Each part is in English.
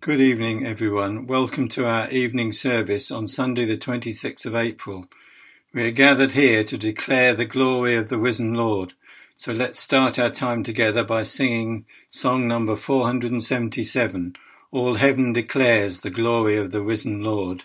Good evening, everyone. Welcome to our evening service on Sunday, the 26th of April. We are gathered here to declare the glory of the risen Lord. So let's start our time together by singing song number 477 All Heaven Declares the Glory of the Risen Lord.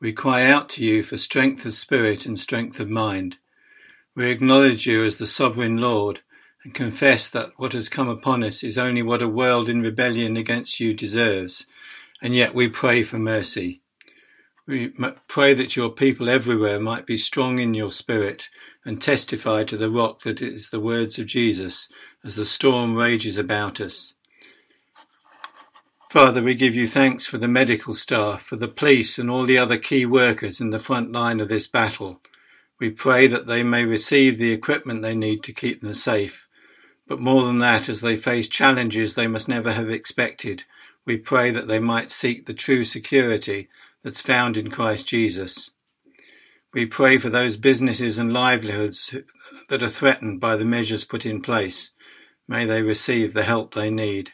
we cry out to you for strength of spirit and strength of mind. We acknowledge you as the sovereign Lord and confess that what has come upon us is only what a world in rebellion against you deserves, and yet we pray for mercy. We pray that your people everywhere might be strong in your spirit and testify to the rock that is the words of Jesus as the storm rages about us. Father, we give you thanks for the medical staff, for the police and all the other key workers in the front line of this battle. We pray that they may receive the equipment they need to keep them safe. But more than that, as they face challenges they must never have expected, we pray that they might seek the true security that's found in Christ Jesus. We pray for those businesses and livelihoods that are threatened by the measures put in place. May they receive the help they need.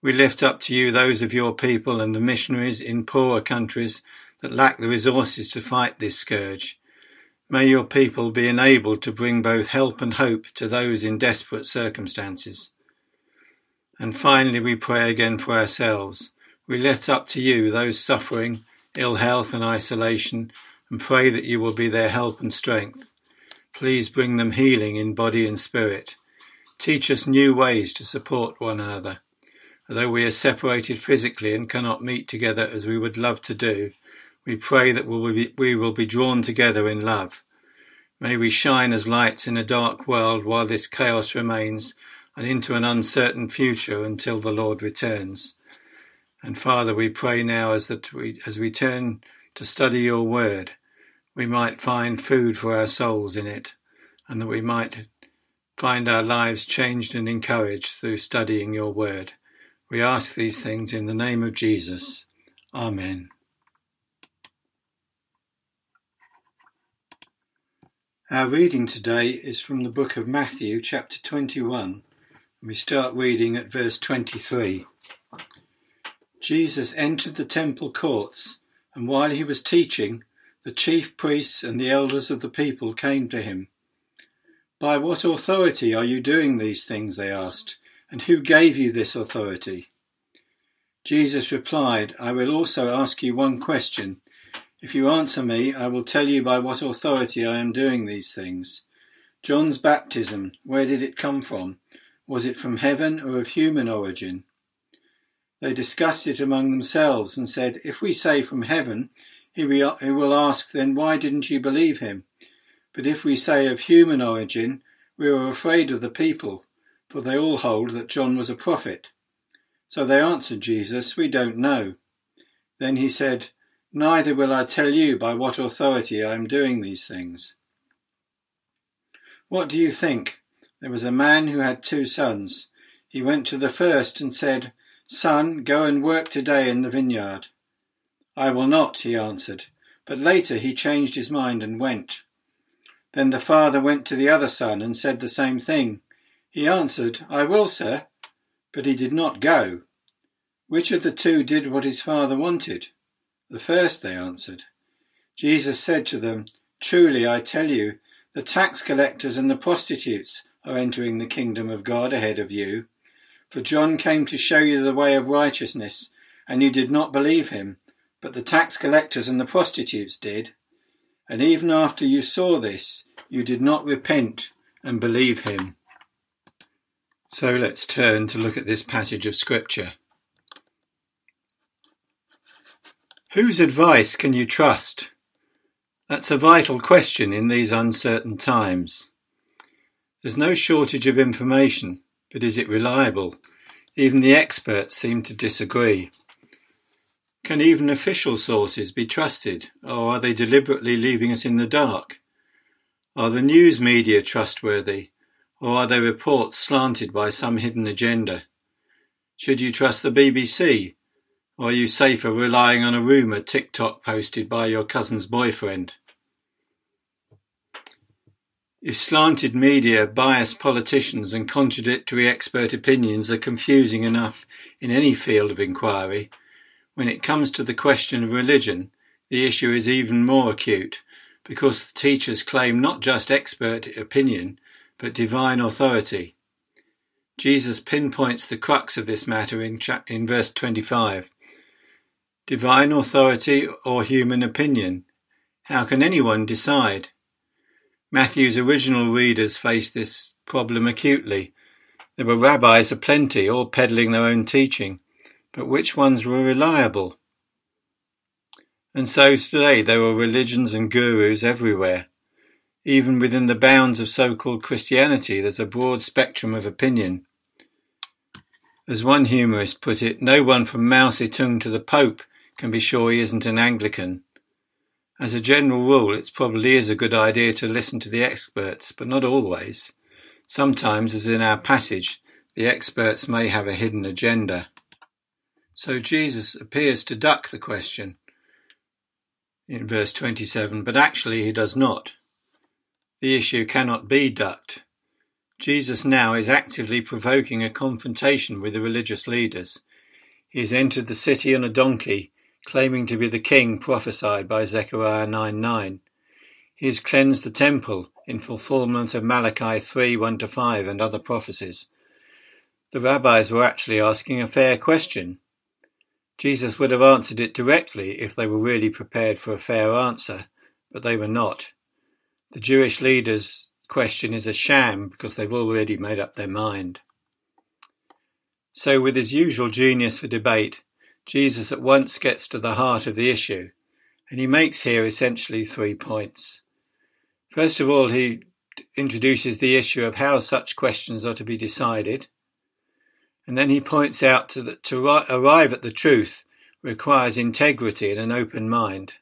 We lift up to you those of your people and the missionaries in poorer countries that lack the resources to fight this scourge. May your people be enabled to bring both help and hope to those in desperate circumstances. And finally, we pray again for ourselves. We lift up to you those suffering, ill health, and isolation, and pray that you will be their help and strength. Please bring them healing in body and spirit. Teach us new ways to support one another. Although we are separated physically and cannot meet together as we would love to do, we pray that we will be drawn together in love. May we shine as lights in a dark world while this chaos remains and into an uncertain future until the Lord returns. And Father, we pray now as that we, as we turn to study your word, we might find food for our souls in it, and that we might find our lives changed and encouraged through studying your word. We ask these things in the name of Jesus. Amen. Our reading today is from the book of Matthew, chapter 21. We start reading at verse 23. Jesus entered the temple courts, and while he was teaching, the chief priests and the elders of the people came to him. By what authority are you doing these things? they asked, and who gave you this authority? Jesus replied, I will also ask you one question. If you answer me, I will tell you by what authority I am doing these things. John's baptism, where did it come from? Was it from heaven or of human origin? They discussed it among themselves and said, If we say from heaven, he will ask, Then why didn't you believe him? But if we say of human origin, we are afraid of the people, for they all hold that John was a prophet. So they answered Jesus, We don't know. Then he said, Neither will I tell you by what authority I am doing these things. What do you think? There was a man who had two sons. He went to the first and said, Son, go and work today in the vineyard. I will not, he answered. But later he changed his mind and went. Then the father went to the other son and said the same thing. He answered, I will, sir. But he did not go. Which of the two did what his father wanted? The first, they answered. Jesus said to them, Truly I tell you, the tax collectors and the prostitutes are entering the kingdom of God ahead of you. For John came to show you the way of righteousness, and you did not believe him, but the tax collectors and the prostitutes did. And even after you saw this, you did not repent and believe him. So let's turn to look at this passage of Scripture. Whose advice can you trust? That's a vital question in these uncertain times. There's no shortage of information, but is it reliable? Even the experts seem to disagree. Can even official sources be trusted, or are they deliberately leaving us in the dark? Are the news media trustworthy, or are their reports slanted by some hidden agenda? Should you trust the BBC, or are you safer relying on a rumour TikTok posted by your cousin's boyfriend? If slanted media, biased politicians and contradictory expert opinions are confusing enough in any field of inquiry, when it comes to the question of religion, the issue is even more acute because the teachers claim not just expert opinion, but divine authority. Jesus pinpoints the crux of this matter in, in verse 25. Divine authority or human opinion? How can anyone decide? Matthew's original readers faced this problem acutely. There were rabbis aplenty, all peddling their own teaching, but which ones were reliable? And so today there were religions and gurus everywhere. Even within the bounds of so-called Christianity, there's a broad spectrum of opinion. As one humorist put it, no one from Mao Zedong to the Pope can be sure he isn't an Anglican. As a general rule, it probably is a good idea to listen to the experts, but not always. Sometimes, as in our passage, the experts may have a hidden agenda. So Jesus appears to duck the question in verse 27, but actually he does not. The issue cannot be ducked. Jesus now is actively provoking a confrontation with the religious leaders. He has entered the city on a donkey claiming to be the king prophesied by Zechariah 9:9. He has cleansed the temple in fulfillment of Malachi 3 1 to 5 and other prophecies. The rabbis were actually asking a fair question. Jesus would have answered it directly if they were really prepared for a fair answer, but they were not. The Jewish leaders' question is a sham because they've already made up their mind. So, with his usual genius for debate, Jesus at once gets to the heart of the issue, and he makes here essentially three points. First of all, he introduces the issue of how such questions are to be decided, and then he points out that to arrive at the truth requires integrity and an open mind.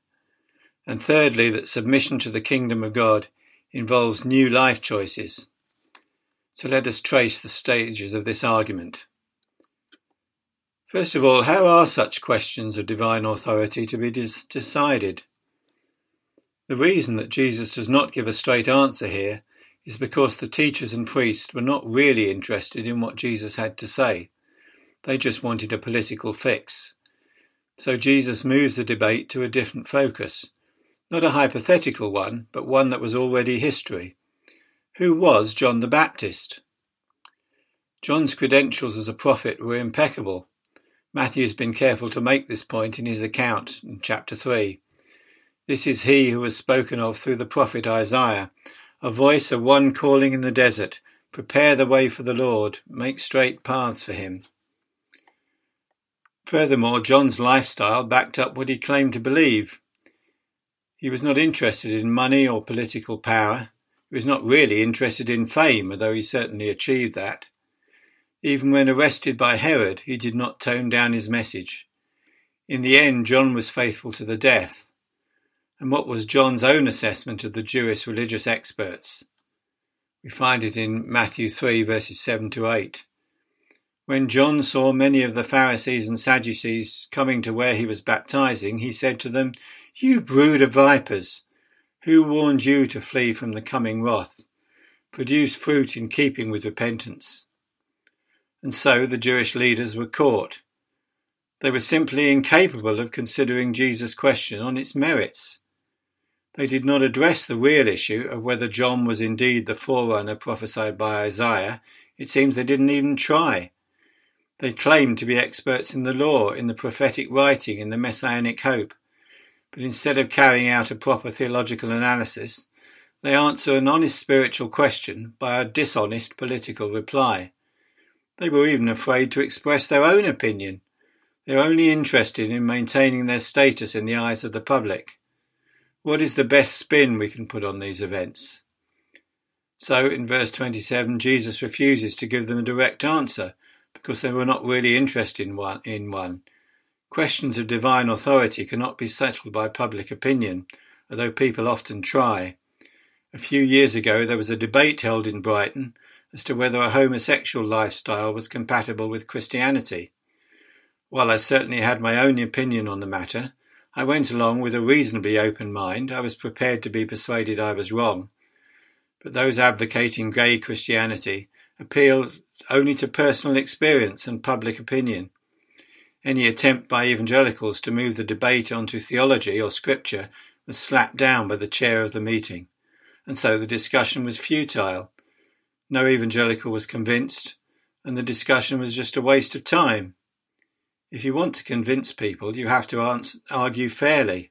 And thirdly, that submission to the kingdom of God involves new life choices. So let us trace the stages of this argument. First of all, how are such questions of divine authority to be decided? The reason that Jesus does not give a straight answer here is because the teachers and priests were not really interested in what Jesus had to say. They just wanted a political fix. So Jesus moves the debate to a different focus. Not a hypothetical one, but one that was already history. Who was John the Baptist? John's credentials as a prophet were impeccable. Matthew has been careful to make this point in his account in chapter 3. This is he who was spoken of through the prophet Isaiah, a voice of one calling in the desert, Prepare the way for the Lord, make straight paths for him. Furthermore, John's lifestyle backed up what he claimed to believe. He was not interested in money or political power. He was not really interested in fame, although he certainly achieved that. Even when arrested by Herod, he did not tone down his message. In the end, John was faithful to the death. And what was John's own assessment of the Jewish religious experts? We find it in Matthew 3 verses 7 to 8. When John saw many of the Pharisees and Sadducees coming to where he was baptizing, he said to them, You brood of vipers! Who warned you to flee from the coming wrath? Produce fruit in keeping with repentance. And so the Jewish leaders were caught. They were simply incapable of considering Jesus' question on its merits. They did not address the real issue of whether John was indeed the forerunner prophesied by Isaiah. It seems they didn't even try. They claimed to be experts in the law, in the prophetic writing, in the messianic hope. But instead of carrying out a proper theological analysis, they answer an honest spiritual question by a dishonest political reply. They were even afraid to express their own opinion. They're only interested in maintaining their status in the eyes of the public. What is the best spin we can put on these events? So, in verse 27, Jesus refuses to give them a direct answer because they were not really interested in one. In one. Questions of divine authority cannot be settled by public opinion, although people often try. A few years ago, there was a debate held in Brighton as to whether a homosexual lifestyle was compatible with Christianity. While I certainly had my own opinion on the matter, I went along with a reasonably open mind. I was prepared to be persuaded I was wrong. But those advocating gay Christianity appealed only to personal experience and public opinion. Any attempt by evangelicals to move the debate onto theology or scripture was slapped down by the chair of the meeting, and so the discussion was futile. No evangelical was convinced, and the discussion was just a waste of time. If you want to convince people, you have to answer, argue fairly.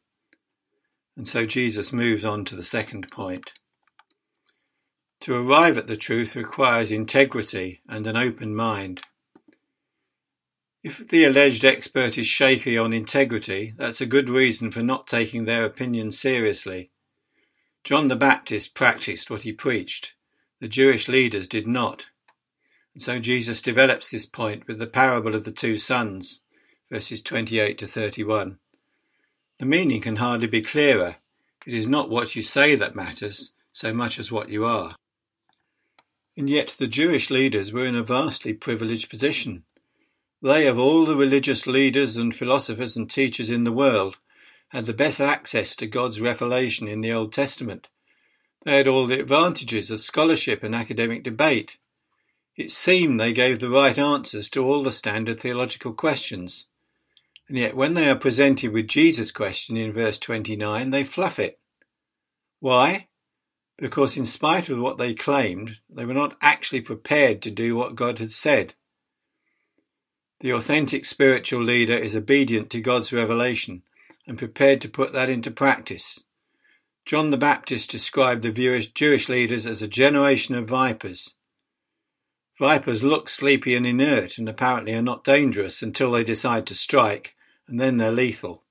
And so Jesus moves on to the second point. To arrive at the truth requires integrity and an open mind. If the alleged expert is shaky on integrity, that's a good reason for not taking their opinion seriously. John the Baptist practiced what he preached. The Jewish leaders did not. And so Jesus develops this point with the parable of the two sons, verses 28 to 31. The meaning can hardly be clearer. It is not what you say that matters so much as what you are. And yet the Jewish leaders were in a vastly privileged position. They, of all the religious leaders and philosophers and teachers in the world, had the best access to God's revelation in the Old Testament. They had all the advantages of scholarship and academic debate. It seemed they gave the right answers to all the standard theological questions. And yet, when they are presented with Jesus' question in verse 29, they fluff it. Why? because in spite of what they claimed, they were not actually prepared to do what God had said. The authentic spiritual leader is obedient to God's revelation and prepared to put that into practice. John the Baptist described the Jewish leaders as a generation of vipers. Vipers look sleepy and inert and apparently are not dangerous until they decide to strike, and then they're lethal.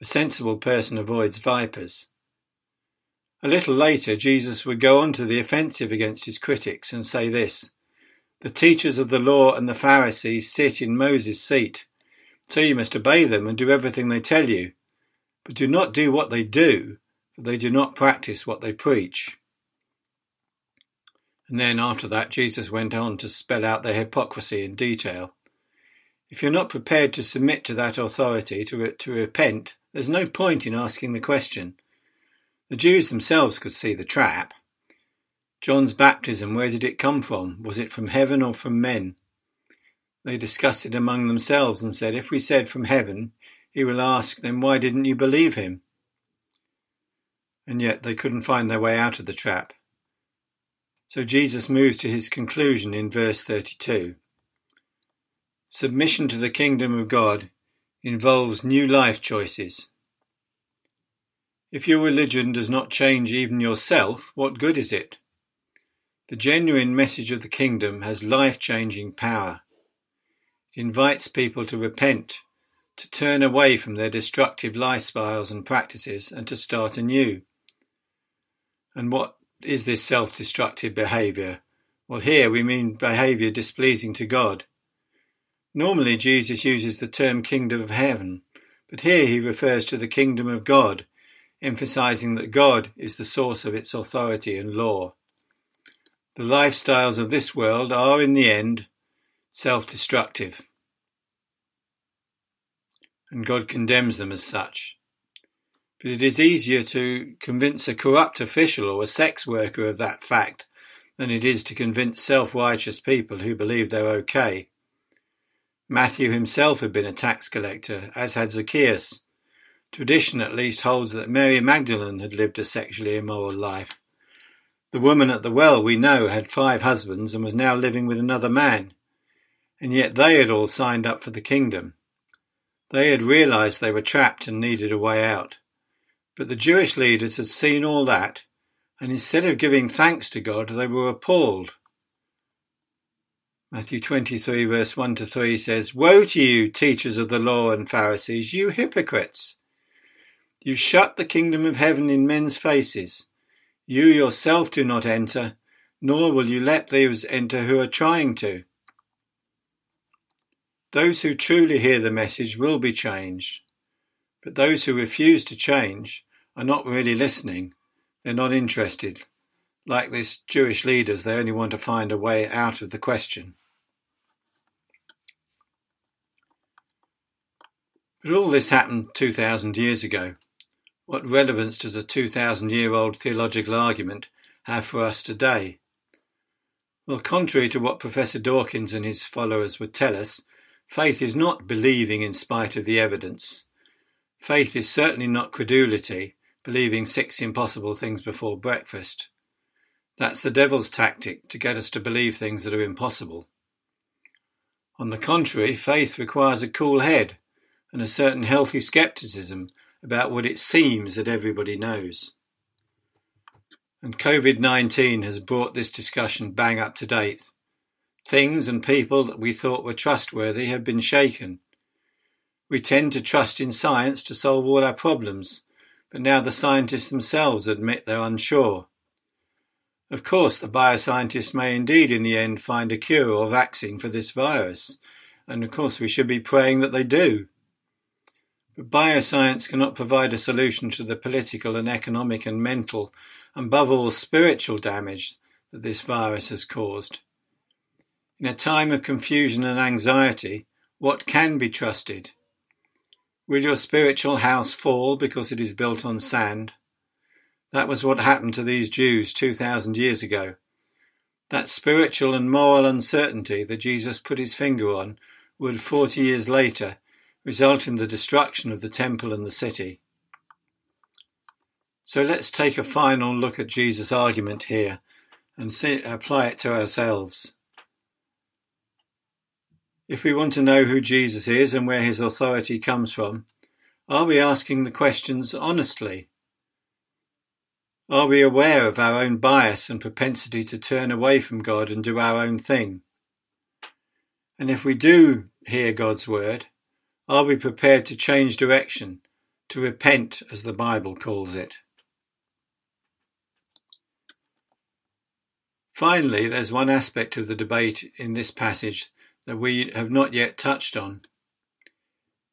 A sensible person avoids vipers. A little later, Jesus would go on to the offensive against his critics and say this The teachers of the law and the Pharisees sit in Moses' seat, so you must obey them and do everything they tell you. But do not do what they do, for they do not practice what they preach. And then after that, Jesus went on to spell out their hypocrisy in detail. If you're not prepared to submit to that authority, to, to repent, there's no point in asking the question. The Jews themselves could see the trap. John's baptism, where did it come from? Was it from heaven or from men? They discussed it among themselves and said, If we said from heaven, he will ask, Then why didn't you believe him? And yet they couldn't find their way out of the trap. So Jesus moves to his conclusion in verse 32. Submission to the kingdom of God involves new life choices. If your religion does not change even yourself, what good is it? The genuine message of the kingdom has life changing power. It invites people to repent, to turn away from their destructive lifestyles and practices, and to start anew. And what is this self destructive behaviour? Well, here we mean behavior displeasing to God. Normally, Jesus uses the term kingdom of heaven, but here he refers to the kingdom of God, emphasizing that God is the source of its authority and law. The lifestyles of this world are, in the end, self destructive, and God condemns them as such. But it is easier to convince a corrupt official or a sex worker of that fact than it is to convince self righteous people who believe they're okay. Matthew himself had been a tax collector, as had Zacchaeus. Tradition at least holds that Mary Magdalene had lived a sexually immoral life. The woman at the well, we know, had five husbands and was now living with another man. And yet they had all signed up for the kingdom. They had realized they were trapped and needed a way out. But the Jewish leaders had seen all that and instead of giving thanks to God, they were appalled. Matthew 23, verse 1 to 3 says, Woe to you, teachers of the law and Pharisees, you hypocrites! You shut the kingdom of heaven in men's faces. You yourself do not enter, nor will you let those enter who are trying to. Those who truly hear the message will be changed, but those who refuse to change are not really listening they're not interested. Like these Jewish leaders, they only want to find a way out of the question. But all this happened 2,000 years ago. What relevance does a 2,000 year old theological argument have for us today? Well, contrary to what Professor Dawkins and his followers would tell us, faith is not believing in spite of the evidence. Faith is certainly not credulity, believing six impossible things before breakfast. That's the devil's tactic to get us to believe things that are impossible. On the contrary, faith requires a cool head and a certain healthy skepticism about what it seems that everybody knows. And COVID 19 has brought this discussion bang up to date. Things and people that we thought were trustworthy have been shaken. We tend to trust in science to solve all our problems, but now the scientists themselves admit they're unsure. Of course, the bioscientists may indeed in the end find a cure or vaccine for this virus, and of course we should be praying that they do. Bioscience cannot provide a solution to the political and economic and mental, and above all spiritual damage that this virus has caused. In a time of confusion and anxiety, what can be trusted? Will your spiritual house fall because it is built on sand? That was what happened to these Jews 2,000 years ago. That spiritual and moral uncertainty that Jesus put his finger on would 40 years later result in the destruction of the temple and the city. So let's take a final look at Jesus' argument here and see, apply it to ourselves. If we want to know who Jesus is and where his authority comes from, are we asking the questions honestly? Are we aware of our own bias and propensity to turn away from God and do our own thing? And if we do hear God's word, are we prepared to change direction, to repent as the Bible calls it? Finally, there's one aspect of the debate in this passage that we have not yet touched on.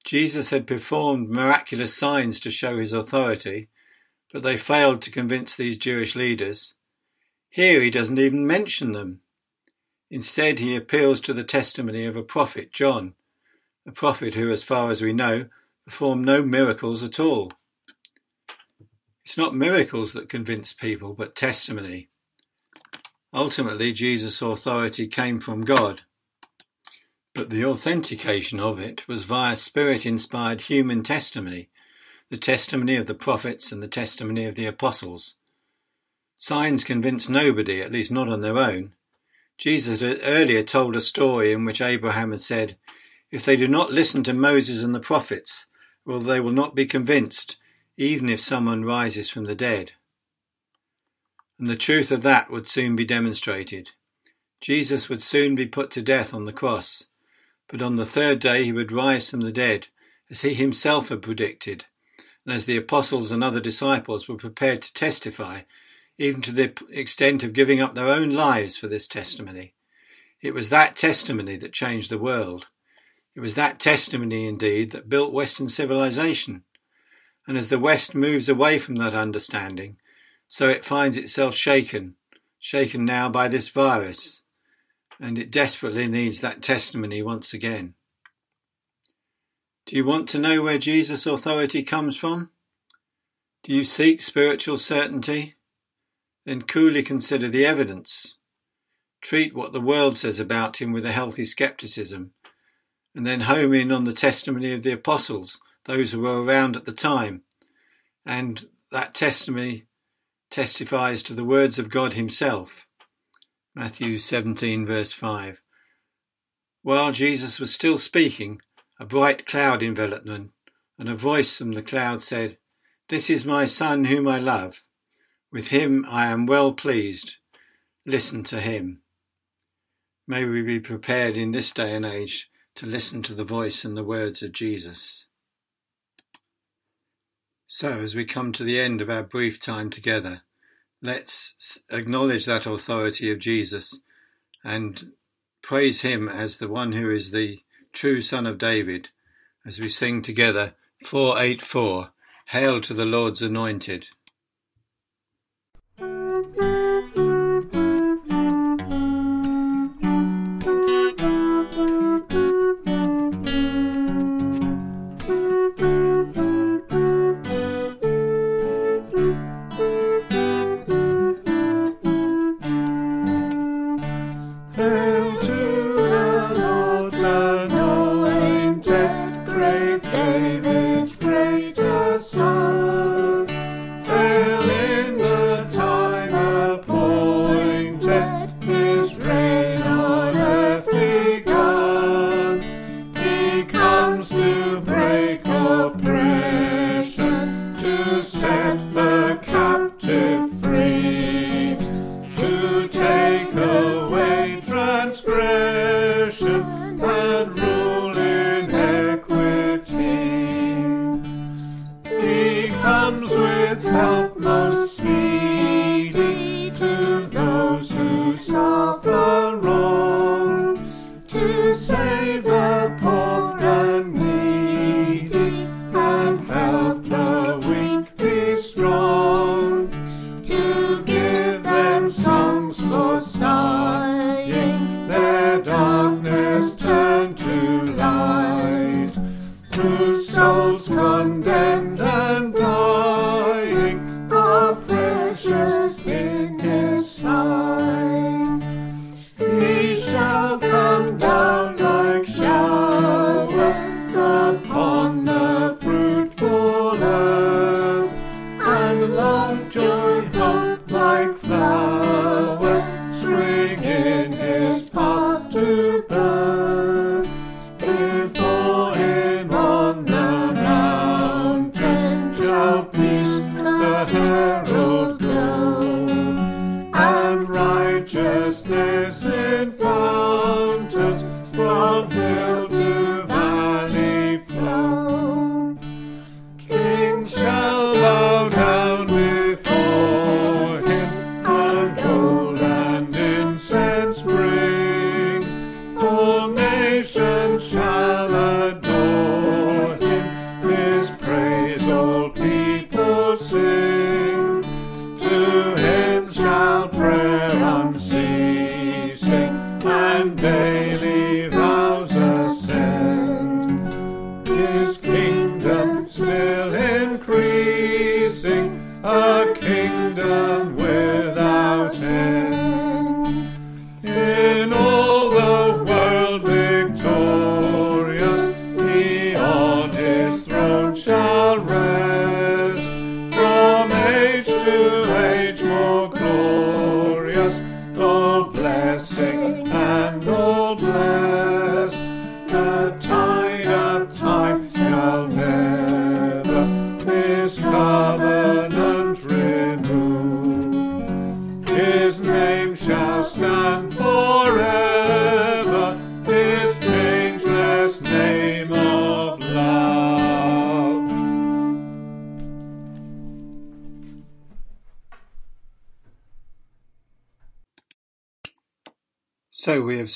Jesus had performed miraculous signs to show his authority, but they failed to convince these Jewish leaders. Here he doesn't even mention them. Instead, he appeals to the testimony of a prophet, John, a prophet who, as far as we know, performed no miracles at all. It's not miracles that convince people, but testimony. Ultimately, Jesus' authority came from God. But the authentication of it was via spirit-inspired human testimony, the testimony of the prophets and the testimony of the apostles. Signs convince nobody, at least not on their own. Jesus had earlier told a story in which Abraham had said, If they do not listen to Moses and the prophets, well, they will not be convinced, even if someone rises from the dead. And the truth of that would soon be demonstrated. Jesus would soon be put to death on the cross, but on the third day he would rise from the dead, as he himself had predicted, and as the apostles and other disciples were prepared to testify, even to the extent of giving up their own lives for this testimony. It was that testimony that changed the world. It was that testimony, indeed, that built Western civilization. And as the West moves away from that understanding, so it finds itself shaken, shaken now by this virus, and it desperately needs that testimony once again. Do you want to know where Jesus' authority comes from? Do you seek spiritual certainty? Then coolly consider the evidence. Treat what the world says about him with a healthy skepticism, and then home in on the testimony of the apostles, those who were around at the time, and that testimony testifies to the words of God Himself. Matthew 17, verse 5. While Jesus was still speaking, a bright cloud enveloped them, and a voice from the cloud said, This is my Son whom I love. With him I am well pleased. Listen to him. May we be prepared in this day and age to listen to the voice and the words of Jesus. So, as we come to the end of our brief time together, let's acknowledge that authority of Jesus and praise him as the one who is the true Son of David, as we sing together 484 Hail to the Lord's Anointed. The tide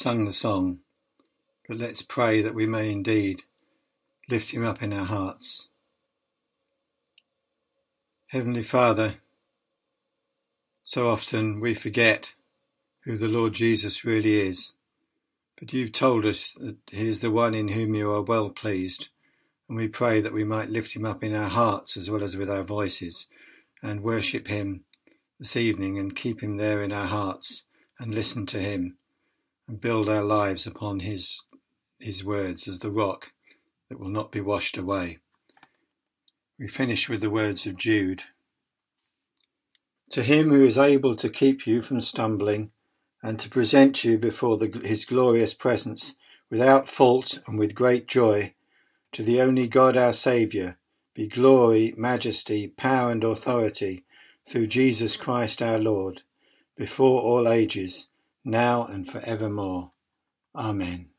sung the song, but let's pray that we may indeed lift him up in our hearts. Heavenly Father, so often we forget who the Lord Jesus really is, but you've told us that he is the one in whom you are well pleased, and we pray that we might lift him up in our hearts as well as with our voices and worship him this evening and keep him there in our hearts and listen to him and build our lives upon his his words as the rock that will not be washed away. We finish with the words of Jude. To him who is able to keep you from stumbling and to present you before the, his glorious presence without fault and with great joy, to the only God our Saviour, be glory, majesty, power and authority through Jesus Christ our Lord, before all ages, now and for evermore. Amen.